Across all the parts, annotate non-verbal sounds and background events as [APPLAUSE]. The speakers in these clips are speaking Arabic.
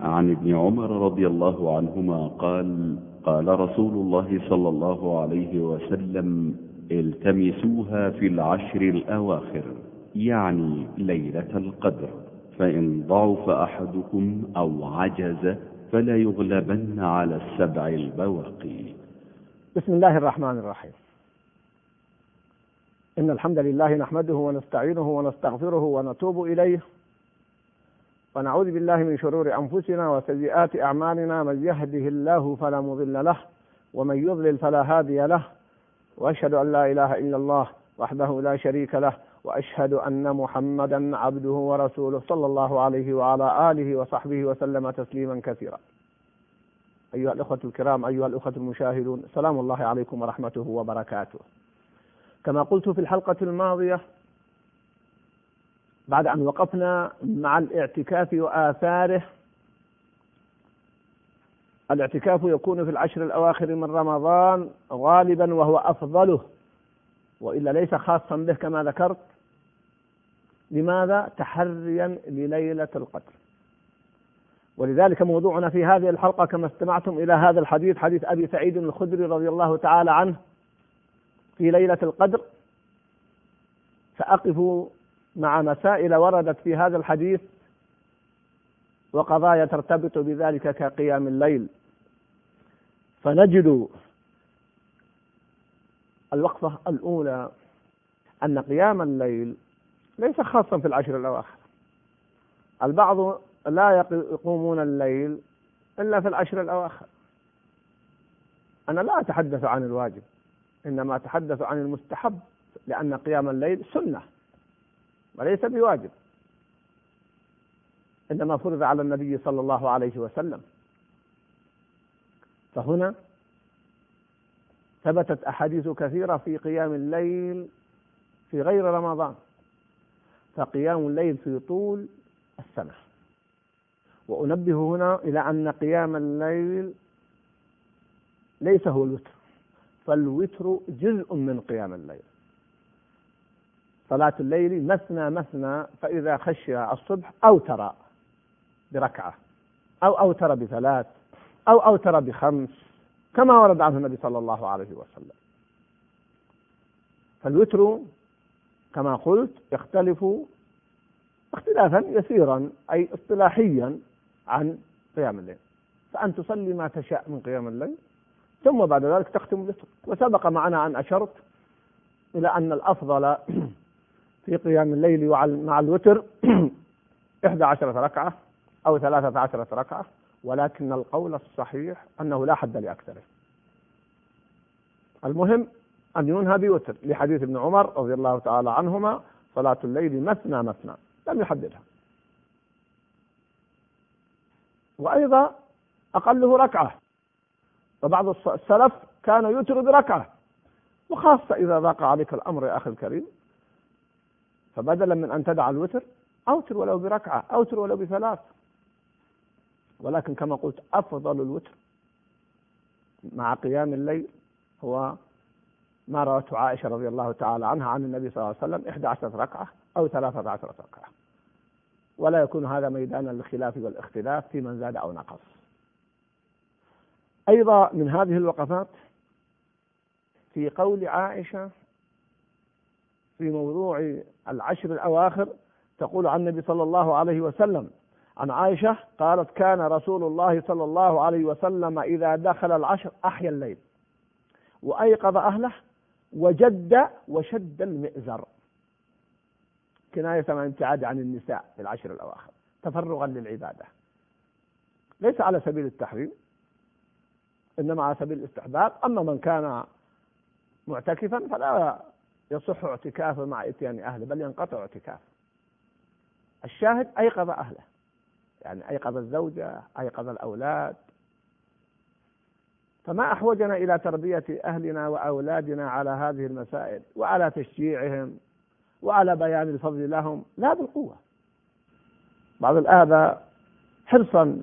عن ابن عمر رضي الله عنهما قال قال رسول الله صلى الله عليه وسلم التمسوها في العشر الأواخر يعني ليلة القدر فإن ضعف أحدكم أو عجز فلا يغلبن على السبع البواقي. بسم الله الرحمن الرحيم. إن الحمد لله نحمده ونستعينه ونستغفره ونتوب إليه ونعوذ بالله من شرور أنفسنا وسيئات أعمالنا من يهده الله فلا مضل له ومن يضلل فلا هادي له وأشهد أن لا إله إلا الله وحده لا شريك له وأشهد أن محمدا عبده ورسوله صلى الله عليه وعلى آله وصحبه وسلم تسليما كثيرا. أيها الأخوة الكرام أيها الأخوة المشاهدون سلام الله عليكم ورحمته وبركاته. كما قلت في الحلقة الماضية بعد أن وقفنا مع الاعتكاف وآثاره الاعتكاف يكون في العشر الأواخر من رمضان غالبا وهو أفضله وإلا ليس خاصا به كما ذكرت. لماذا؟ تحريا لليلة القدر. ولذلك موضوعنا في هذه الحلقة كما استمعتم إلى هذا الحديث حديث أبي سعيد الخدري رضي الله تعالى عنه في ليلة القدر. سأقف مع مسائل وردت في هذا الحديث وقضايا ترتبط بذلك كقيام الليل. فنجد الوقفة الأولى أن قيام الليل ليس خاصا في العشر الأواخر. البعض لا يقومون الليل إلا في العشر الأواخر. أنا لا أتحدث عن الواجب إنما أتحدث عن المستحب لأن قيام الليل سنة. وليس بواجب. إنما فرض على النبي صلى الله عليه وسلم. فهنا ثبتت أحاديث كثيرة في قيام الليل في غير رمضان. فقيام الليل في طول السنة. وأنبه هنا إلى أن قيام الليل ليس هو الوتر. فالوتر جزء من قيام الليل. صلاة الليل مثنى مثنى فإذا خشي الصبح أوتر بركعة أو أوتر بثلاث أو أوتر بخمس كما ورد عنه النبي صلى الله عليه وسلم. فالوتر كما قلت يختلف اختلافا يسيرا أي اصطلاحيا عن قيام الليل. فأن تصلي ما تشاء من قيام الليل ثم بعد ذلك تختم الوتر. وسبق معنا أن أشرت إلى أن الأفضل في قيام الليل مع الوتر [CLEARS THROAT] إحدى عشرة ركعة أو ثلاثة عشرة ركعة ولكن القول الصحيح أنه لا حد لأكثره. المهم أن ينهى بوتر لحديث ابن عمر رضي الله تعالى عنهما صلاة الليل مثنى مثنى لم يحددها. وأيضا أقله ركعة. وبعض السلف كان يوتر بركعة. وخاصة إذا ضاق عليك الأمر يا أخي الكريم فبدلا من أن تدع الوتر أوتر ولو بركعة أوتر ولو بثلاث. ولكن كما قلت أفضل الوتر مع قيام الليل هو ما روته عائشة رضي الله تعالى عنها عن النبي صلى الله عليه وسلم 11 ركعة أو 13 ركعة. ولا يكون هذا ميدانا للخلاف والاختلاف في من زاد أو نقص. أيضا من هذه الوقفات في قول عائشة في موضوع العشر الأواخر تقول عن النبي صلى الله عليه وسلم. عن عائشة قالت كان رسول الله صلى الله عليه وسلم إذا دخل العشر أحيا الليل وأيقظ أهله وجد وشد المئزر. كناية عن الابتعاد عن النساء في العشر الأواخر تفرغا للعبادة. ليس على سبيل التحريم إنما على سبيل الاستحباب. أما من كان معتكفا فلا يصح اعتكافه مع إتيان أهله بل ينقطع اعتكافه الشاهد أيقظ أهله يعني أيقظ الزوجة أيقظ الأولاد. فما أحوجنا إلى تربية أهلنا وأولادنا على هذه المسائل وعلى تشجيعهم وعلى بيان الفضل لهم لا بالقوة. بعض الآباء حرصا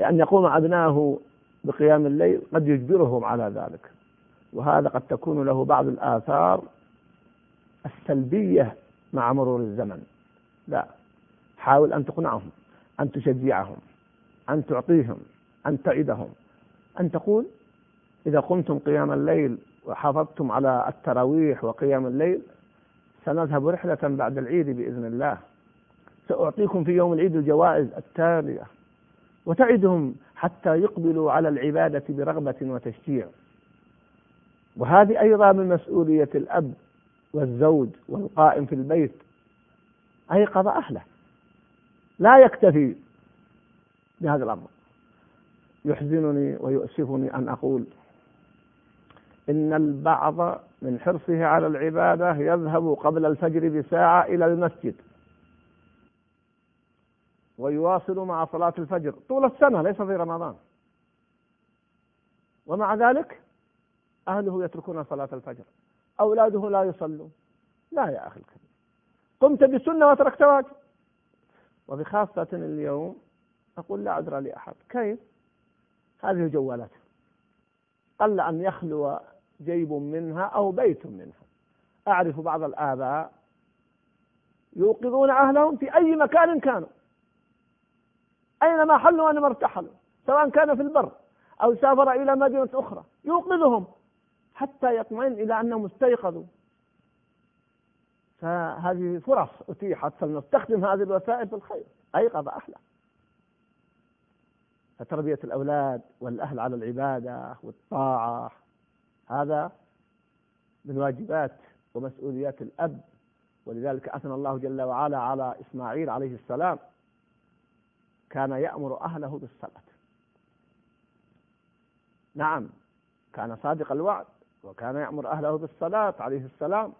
أن يقوم أبنائه بقيام الليل قد يجبرهم على ذلك. وهذا قد تكون له بعض الآثار السلبية مع مرور الزمن. لا حاول أن تقنعهم أن تشجعهم أن تعطيهم أن تعدهم. أن تقول إذا قمتم قيام الليل وحافظتم على التراويح وقيام الليل سنذهب رحلة بعد العيد بإذن الله. سأعطيكم في يوم العيد الجوائز التالية وتعدهم حتى يقبلوا على العبادة برغبة وتشجيع. وهذه أيضا من مسؤولية الأب والزوج والقائم في البيت. أيقظ أهله. لا يكتفي بهذا الأمر. يحزنني ويؤسفني أن أقول إن البعض من حرصه على العبادة يذهب قبل الفجر بساعة إلى المسجد ويواصل مع صلاة الفجر طول السنة ليس في رمضان. ومع ذلك أهله يتركون صلاة الفجر. أولاده لا يصلون. لا يا أخي الكريم. قمت بالسنة وتركت واجب. وبخاصة اليوم أقول لا عذر لأحد. كيف؟ هذه جوالات. قل أن يخلو جيب منها أو بيت منها. أعرف بعض الآباء يوقظون أهلهم في أي مكان كانوا. أينما حلوا أينما ارتحلوا. سواء كان في البر أو سافر إلى مدينة أخرى. يوقظهم. حتى يطمئن إلى أنهم استيقظوا. فهذه فرص أتيحت فلنستخدم هذه الوسائل في الخير أيقظ أهله فتربية الأولاد والأهل على العبادة والطاعة هذا من واجبات ومسؤوليات الأب. ولذلك أثنى الله جل وعلا على إسماعيل عليه السلام كان يأمر أهله بالصلاة. نعم كان صادق الوعد. وكان يأمر أهله بالصلاة عليه السلام.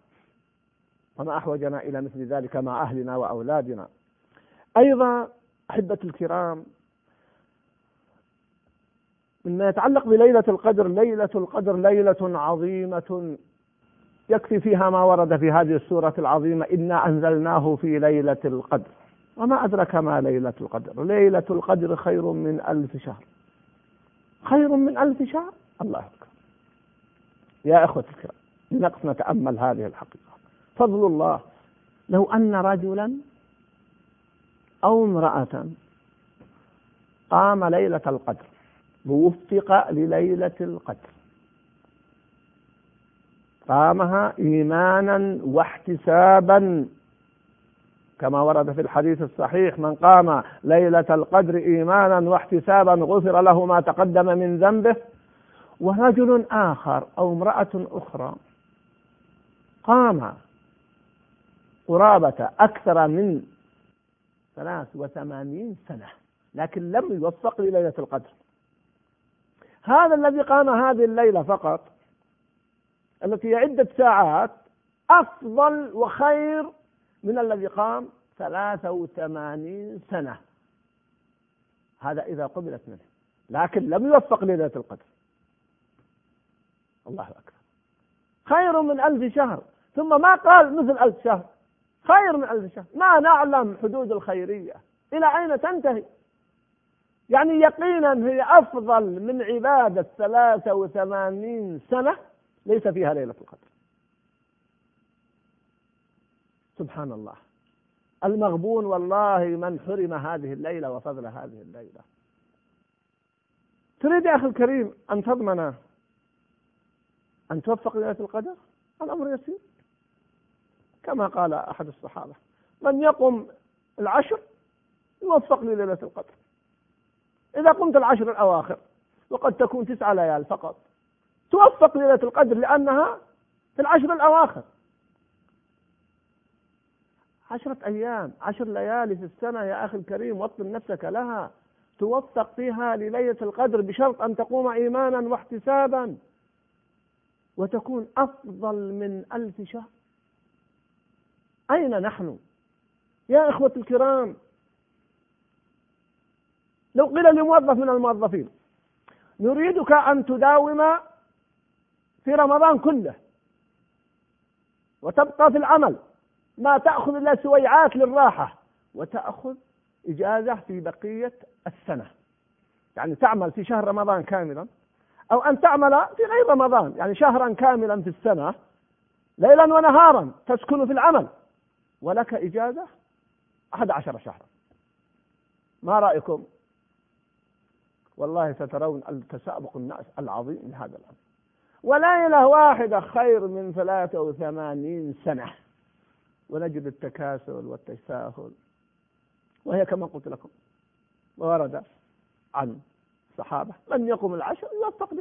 وما أحوجنا إلى مثل ذلك مع أهلنا وأولادنا. أيضا أحبة الكرام مما يتعلق بليلة القدر ليلة القدر ليلة عظيمة يكفي فيها ما ورد في هذه السورة العظيمة إنا أنزلناه في ليلة القدر. وما أدرك ما ليلة القدر؟ ليلة القدر خير من ألف شهر. خير من ألف شهر؟ الله أكبر يا إخوة الكرام لنقف نتأمل هذه الحقيقة. فضل الله لو أن رجلا أو امرأة قام ليلة القدر ووفق لليلة القدر قامها إيمانا واحتسابا كما ورد في الحديث الصحيح من قام ليلة القدر إيمانا واحتسابا غفر له ما تقدم من ذنبه ورجل آخر أو امرأة أخرى قام قرابة أكثر من ثلاث وثمانين سنة لكن لم يوفق لليلة القدر. هذا الذي قام هذه الليلة فقط التي هي عدة ساعات أفضل وخير من الذي قام ثلاثة وثمانين سنة. هذا إذا قبلت منه لكن لم يوفق ليلة القدر. الله أكبر. خير من ألف شهر. ثم ما قال مثل ألف شهر. خير من ألف شهر. ما نعلم حدود الخيرية. إلى أين تنتهي؟ يعني يقينا هي أفضل من عبادة ثلاثة وثمانين سنة ليس فيها ليلة القدر. سبحان الله. المغبون والله من حرم هذه الليلة وفضل هذه الليلة. تريد يا أخي الكريم أن تضمن أن توفق ليلة القدر؟ الأمر يسير. كما قال أحد الصحابة من يقم العشر يوفق لليلة القدر. إذا قمت العشر الأواخر وقد تكون تسعة ليال فقط توفق ليلة القدر لأنها في العشر الأواخر. عشرة أيام عشر ليالي في السنة يا أخي الكريم وطن نفسك لها. توفق فيها لليلة القدر بشرط أن تقوم إيمانا واحتسابا. وتكون أفضل من ألف شهر. أين نحن؟ يا إخوة الكرام لو قيل لموظف من الموظفين نريدك أن تداوم في رمضان كله وتبقى في العمل ما تأخذ إلا سويعات للراحة وتأخذ إجازة في بقية السنة. يعني تعمل في شهر رمضان كاملا أو أن تعمل في غير رمضان يعني شهرا كاملا في السنة ليلا ونهارا تسكن في العمل. ولك إجازة أحد عشر شهرا. ما رأيكم؟ والله سترون التسابق الناس العظيم لهذا الأمر. وليلة واحدة خير من ثلاثة وثمانين سنة. ونجد التكاسل والتساهل. وهي كما قلت لكم ورد عن الصحابة. من يقوم العشر يوفق